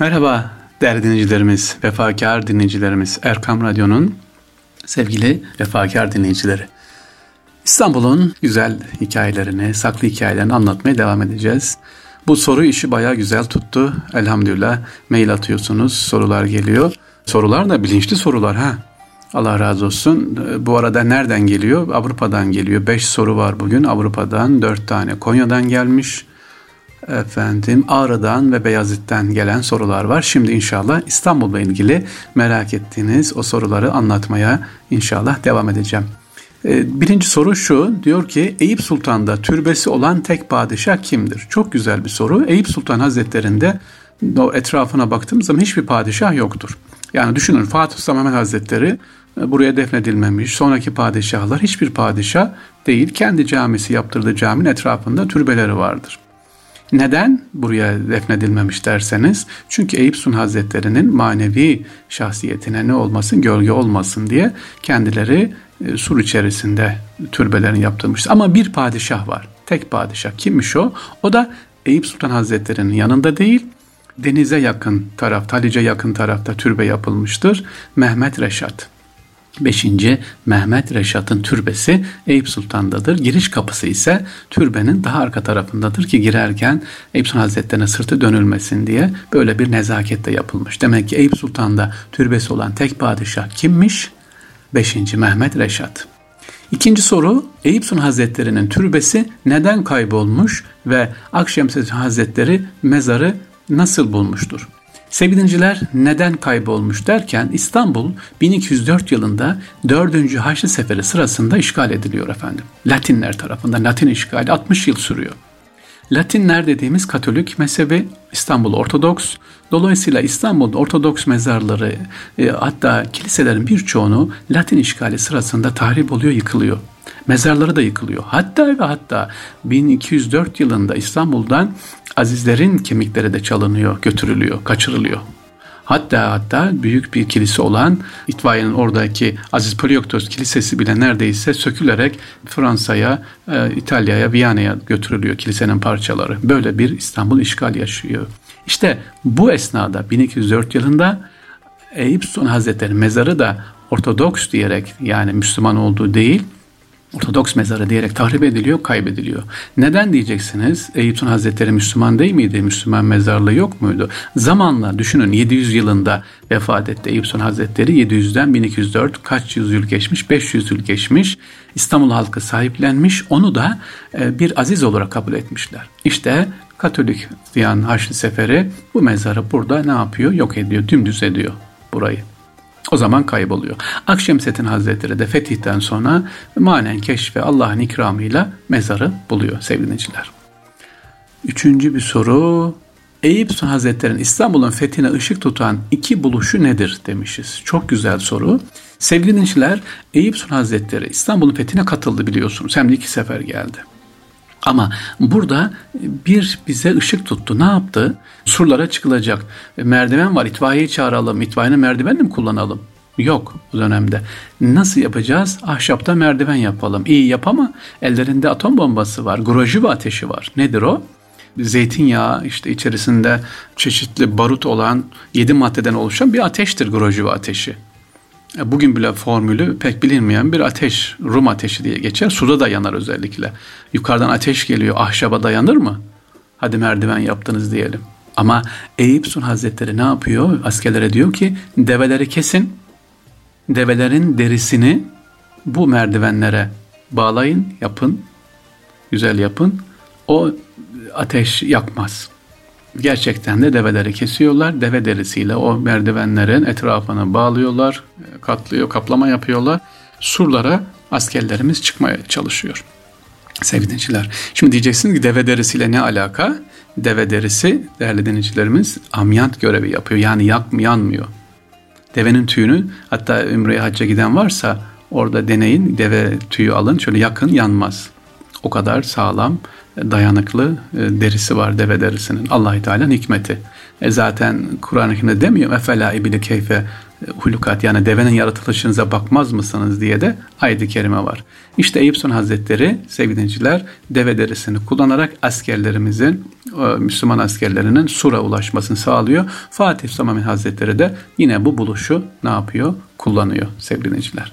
Merhaba değerli dinleyicilerimiz, vefakar dinleyicilerimiz, Erkam Radyo'nun sevgili vefakar dinleyicileri. İstanbul'un güzel hikayelerini, saklı hikayelerini anlatmaya devam edeceğiz. Bu soru işi bayağı güzel tuttu. Elhamdülillah mail atıyorsunuz, sorular geliyor. Sorular da bilinçli sorular ha. Allah razı olsun. Bu arada nereden geliyor? Avrupa'dan geliyor. Beş soru var bugün. Avrupa'dan dört tane. Konya'dan gelmiş efendim Ağrı'dan ve Beyazıt'tan gelen sorular var. Şimdi inşallah İstanbul'la ilgili merak ettiğiniz o soruları anlatmaya inşallah devam edeceğim. Ee, birinci soru şu, diyor ki Eyüp Sultan'da türbesi olan tek padişah kimdir? Çok güzel bir soru. Eyüp Sultan Hazretleri'nde etrafına baktığımız zaman hiçbir padişah yoktur. Yani düşünün Fatih Sultan Mehmet Hazretleri e, buraya defnedilmemiş. Sonraki padişahlar hiçbir padişah değil. Kendi camisi yaptırdığı caminin etrafında türbeleri vardır. Neden buraya defnedilmemiş derseniz çünkü Eyüp Sun Hazretleri'nin manevi şahsiyetine ne olmasın gölge olmasın diye kendileri e, sur içerisinde türbelerini yaptırmış. Ama bir padişah var. Tek padişah. Kimmiş o? O da Eyüp Sultan Hazretleri'nin yanında değil, denize yakın tarafta, Halice yakın tarafta türbe yapılmıştır. Mehmet Reşat. 5. Mehmet Reşat'ın türbesi Eyüp Sultan'dadır. Giriş kapısı ise türbenin daha arka tarafındadır ki girerken Eyüp Sultan Hazretleri'ne sırtı dönülmesin diye böyle bir nezaketle yapılmış. Demek ki Eyüp Sultan'da türbesi olan tek padişah kimmiş? 5. Mehmet Reşat. İkinci soru Eyüp Sultan Hazretleri'nin türbesi neden kaybolmuş ve Akşemseddin Hazretleri mezarı nasıl bulmuştur? Sevgili neden kaybolmuş derken İstanbul 1204 yılında 4. Haçlı Seferi sırasında işgal ediliyor efendim. Latinler tarafından Latin işgali 60 yıl sürüyor. Latinler dediğimiz Katolik mezhebi İstanbul Ortodoks. Dolayısıyla İstanbul Ortodoks mezarları e, hatta kiliselerin birçoğunu Latin işgali sırasında tahrip oluyor, yıkılıyor. Mezarları da yıkılıyor. Hatta ve hatta 1204 yılında İstanbul'dan azizlerin kemikleri de çalınıyor, götürülüyor, kaçırılıyor. Hatta hatta büyük bir kilise olan İtfaiye'nin oradaki Aziz Polioktos Kilisesi bile neredeyse sökülerek Fransa'ya, e, İtalya'ya, Viyana'ya götürülüyor kilisenin parçaları. Böyle bir İstanbul işgal yaşıyor. İşte bu esnada 1204 yılında Eyüp Sultan Hazretleri mezarı da Ortodoks diyerek yani Müslüman olduğu değil Ortodoks mezarı diyerek tahrip ediliyor, kaybediliyor. Neden diyeceksiniz? Eyüp Sultan Hazretleri Müslüman değil miydi? Müslüman mezarlığı yok muydu? Zamanla düşünün 700 yılında vefat etti Eyüp Sultan Hazretleri. 700'den 1204 kaç yüzyıl geçmiş? 500 yıl geçmiş. İstanbul halkı sahiplenmiş. Onu da e, bir aziz olarak kabul etmişler. İşte Katolik diyen Haçlı Seferi bu mezarı burada ne yapıyor? Yok ediyor, dümdüz ediyor burayı. O zaman kayboluyor. Akşemseddin Hazretleri de fetihten sonra manen keşfe Allah'ın ikramıyla mezarı buluyor sevgiliciler. Üçüncü bir soru. Eyüp Sultan Hazretleri'nin İstanbul'un fethine ışık tutan iki buluşu nedir demişiz. Çok güzel soru. Sevgili dinleyiciler, Eyüp Sultan Hazretleri İstanbul'un fethine katıldı biliyorsunuz. Hem de iki sefer geldi. Ama burada bir bize ışık tuttu. Ne yaptı? Surlara çıkılacak. Merdiven var. İtfaiyeyi çağıralım. İtfaiyenin merdivenini mi kullanalım? Yok bu dönemde. Nasıl yapacağız? Ahşapta merdiven yapalım. İyi yap ama ellerinde atom bombası var. Grojiva ateşi var. Nedir o? Zeytinyağı işte içerisinde çeşitli barut olan yedi maddeden oluşan bir ateştir Grojiva ateşi. E, bugün bile formülü pek bilinmeyen bir ateş, Rum ateşi diye geçer. Suda da yanar özellikle. Yukarıdan ateş geliyor, ahşaba dayanır mı? Hadi merdiven yaptınız diyelim. Ama Eyüp Sun Hazretleri ne yapıyor? Askerlere diyor ki develeri kesin, develerin derisini bu merdivenlere bağlayın, yapın, güzel yapın. O ateş yakmaz. Gerçekten de develeri kesiyorlar. Deve derisiyle o merdivenlerin etrafını bağlıyorlar, katlıyor, kaplama yapıyorlar. Surlara askerlerimiz çıkmaya çalışıyor. Sevgili Şimdi diyeceksiniz ki deve derisiyle ne alaka? Deve derisi değerli dinleyicilerimiz amyant görevi yapıyor. Yani yak, yanmıyor. Devenin tüyünü hatta Ümre'ye hacca giden varsa orada deneyin deve tüyü alın şöyle yakın yanmaz. O kadar sağlam dayanıklı e, derisi var deve derisinin. allah Teala'nın hikmeti. E zaten Kur'an-ı Kerim'de demiyor. Efela ibili keyfe hulukat yani devenin yaratılışınıza bakmaz mısınız diye de ayet-i kerime var. İşte Eyüp Sultan Hazretleri sevgili deve derisini kullanarak askerlerimizin Müslüman askerlerinin Sur'a ulaşmasını sağlıyor. Fatih Sultan Hazretleri de yine bu buluşu ne yapıyor? Kullanıyor sevgili dinleyiciler.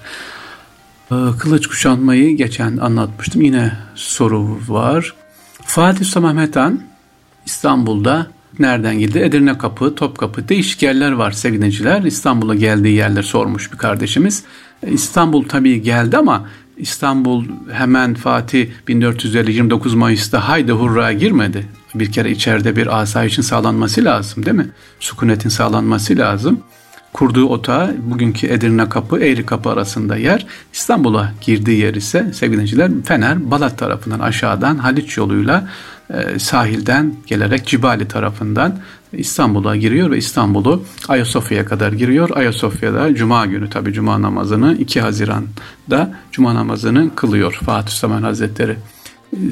Ee, kılıç kuşanmayı geçen anlatmıştım. Yine soru var. Fatih Han İstanbul'da nereden geldi? Edirne Kapı, Topkapı değişik yerler var sevgiliciler. İstanbul'a geldiği yerler sormuş bir kardeşimiz. Ee, İstanbul tabii geldi ama İstanbul hemen Fatih 1429 Mayıs'ta haydi hurra girmedi. Bir kere içeride bir asayişin sağlanması lazım değil mi? Sükunetin sağlanması lazım kurduğu otağı bugünkü Edirne Kapı, Eğri Kapı arasında yer. İstanbul'a girdiği yer ise sevgiliciler Fener, Balat tarafından aşağıdan Haliç yoluyla e, sahilden gelerek Cibali tarafından İstanbul'a giriyor ve İstanbul'u Ayasofya'ya kadar giriyor. Ayasofya'da Cuma günü tabi Cuma namazını 2 Haziran'da Cuma namazını kılıyor Fatih Sultan Hazretleri.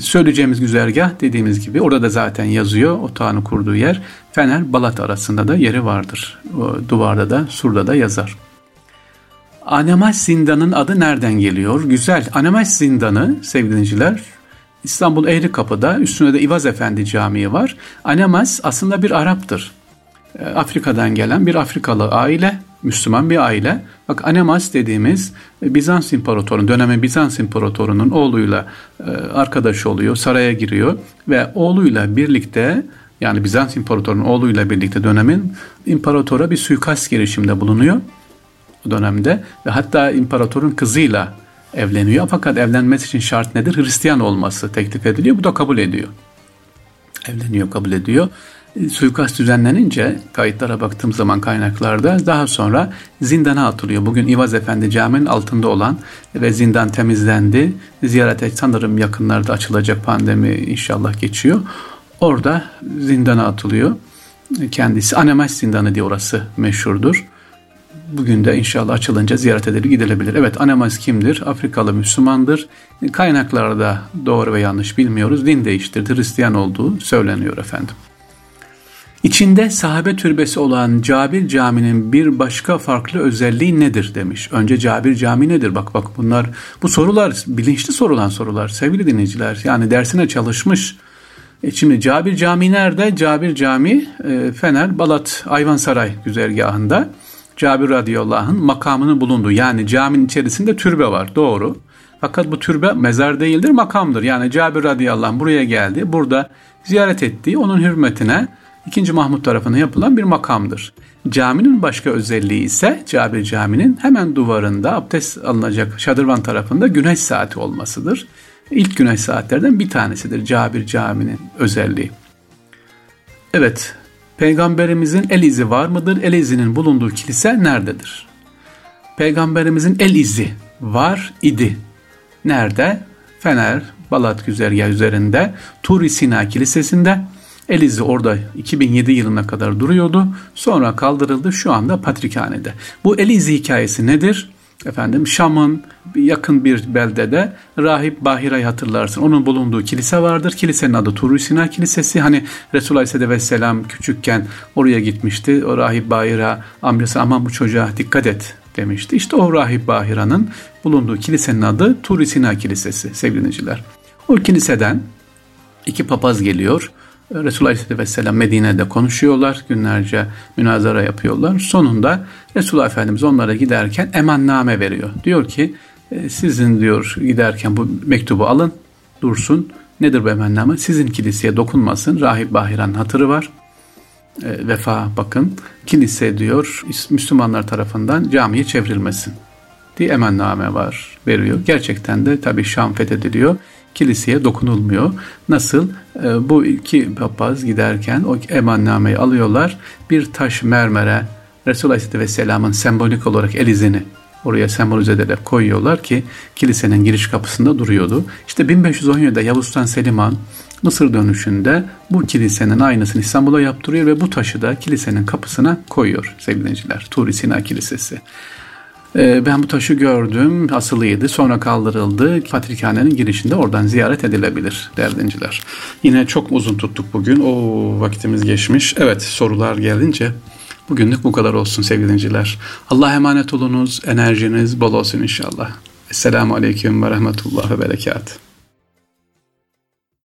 Söyleyeceğimiz güzergah dediğimiz gibi orada da zaten yazıyor. Otağını kurduğu yer Fener Balat arasında da yeri vardır. Duvarda da surda da yazar. Anemaş Zindan'ın adı nereden geliyor? Güzel. Anemaş Zindanı sevgili İstanbul Eğri Kapı'da üstünde de İvaz Efendi Camii var. Anemas aslında bir Arap'tır. Ee, Afrika'dan gelen bir Afrikalı aile, Müslüman bir aile. Bak Anemas dediğimiz e, Bizans İmparatoru, dönemin Bizans İmparatorunun oğluyla e, arkadaş oluyor, saraya giriyor ve oğluyla birlikte yani Bizans İmparatorunun oğluyla birlikte dönemin imparatora bir suikast girişiminde bulunuyor o dönemde ve hatta imparatorun kızıyla evleniyor. Fakat evlenmesi için şart nedir? Hristiyan olması teklif ediliyor. Bu da kabul ediyor. Evleniyor, kabul ediyor suikast düzenlenince kayıtlara baktığım zaman kaynaklarda daha sonra zindana atılıyor. Bugün İvaz Efendi caminin altında olan ve zindan temizlendi. Ziyarete sanırım yakınlarda açılacak pandemi inşallah geçiyor. Orada zindana atılıyor. Kendisi Anemaş zindanı diye orası meşhurdur. Bugün de inşallah açılınca ziyaret edilir, gidilebilir. Evet Anemaş kimdir? Afrikalı Müslümandır. Kaynaklarda doğru ve yanlış bilmiyoruz. Din değiştirdi, Hristiyan olduğu söyleniyor efendim. İçinde sahabe türbesi olan Cabir Camii'nin bir başka farklı özelliği nedir demiş. Önce Cabir Camii nedir? Bak bak bunlar bu sorular bilinçli sorulan sorular sevgili dinleyiciler. Yani dersine çalışmış. E şimdi Cabir Camii nerede? Cabir Camii e, Fener Balat Ayvansaray güzergahında. Cabir radıyallahu anh makamının bulunduğu yani caminin içerisinde türbe var doğru. Fakat bu türbe mezar değildir makamdır. Yani Cabir radıyallahu anh buraya geldi. Burada ziyaret ettiği onun hürmetine 2. Mahmut tarafından yapılan bir makamdır. Caminin başka özelliği ise Cabir Camii'nin hemen duvarında abdest alınacak şadırvan tarafında güneş saati olmasıdır. İlk güneş saatlerden bir tanesidir Cabir Camii'nin özelliği. Evet, Peygamberimizin el izi var mıdır? El izinin bulunduğu kilise nerededir? Peygamberimizin el izi var idi. Nerede? Fener, Balat güzergahı üzerinde Turi Sina Kilisesi'nde Elizi orada 2007 yılına kadar duruyordu. Sonra kaldırıldı. Şu anda Patrikhane'de. Bu Elizi hikayesi nedir? Efendim Şam'ın yakın bir beldede Rahip Bahira'yı hatırlarsın. Onun bulunduğu kilise vardır. Kilisenin adı Turu Sina Kilisesi. Hani Resulullah Aleyhisselam küçükken oraya gitmişti. O Rahip Bahira amcası aman bu çocuğa dikkat et demişti. İşte o Rahip Bahira'nın bulunduğu kilisenin adı Turu Sina Kilisesi sevgili O kiliseden iki papaz geliyor. Resulullah Aleyhisselam Medine'de konuşuyorlar. Günlerce münazara yapıyorlar. Sonunda Resulullah Efendimiz onlara giderken emanname veriyor. Diyor ki e, sizin diyor giderken bu mektubu alın dursun. Nedir bu emanname? Sizin kiliseye dokunmasın. Rahip Bahiran hatırı var. E, vefa bakın. Kilise diyor Müslümanlar tarafından camiye çevrilmesin diye emanname var veriyor. Gerçekten de tabi Şam fethediliyor kiliseye dokunulmuyor. Nasıl? E, bu iki papaz giderken o emannameyi alıyorlar. Bir taş mermere Resulullah Aleyhisselam'ın sembolik olarak el izini oraya sembolize ederek koyuyorlar ki kilisenin giriş kapısında duruyordu. İşte 1517'de Yavuz Sultan Selim Mısır dönüşünde bu kilisenin aynısını İstanbul'a yaptırıyor ve bu taşı da kilisenin kapısına koyuyor sevgili dinleyiciler. Turi Sina Kilisesi. Ee, ben bu taşı gördüm, asılıydı, sonra kaldırıldı. Patrikhanenin girişinde oradan ziyaret edilebilir değerli Yine çok uzun tuttuk bugün, o vaktimiz geçmiş. Evet sorular gelince Bugünlük bu kadar olsun sevgili dinleyiciler. Allah'a emanet olunuz. Enerjiniz bol olsun inşallah. Esselamu Aleyküm ve Rahmetullah ve Berekat.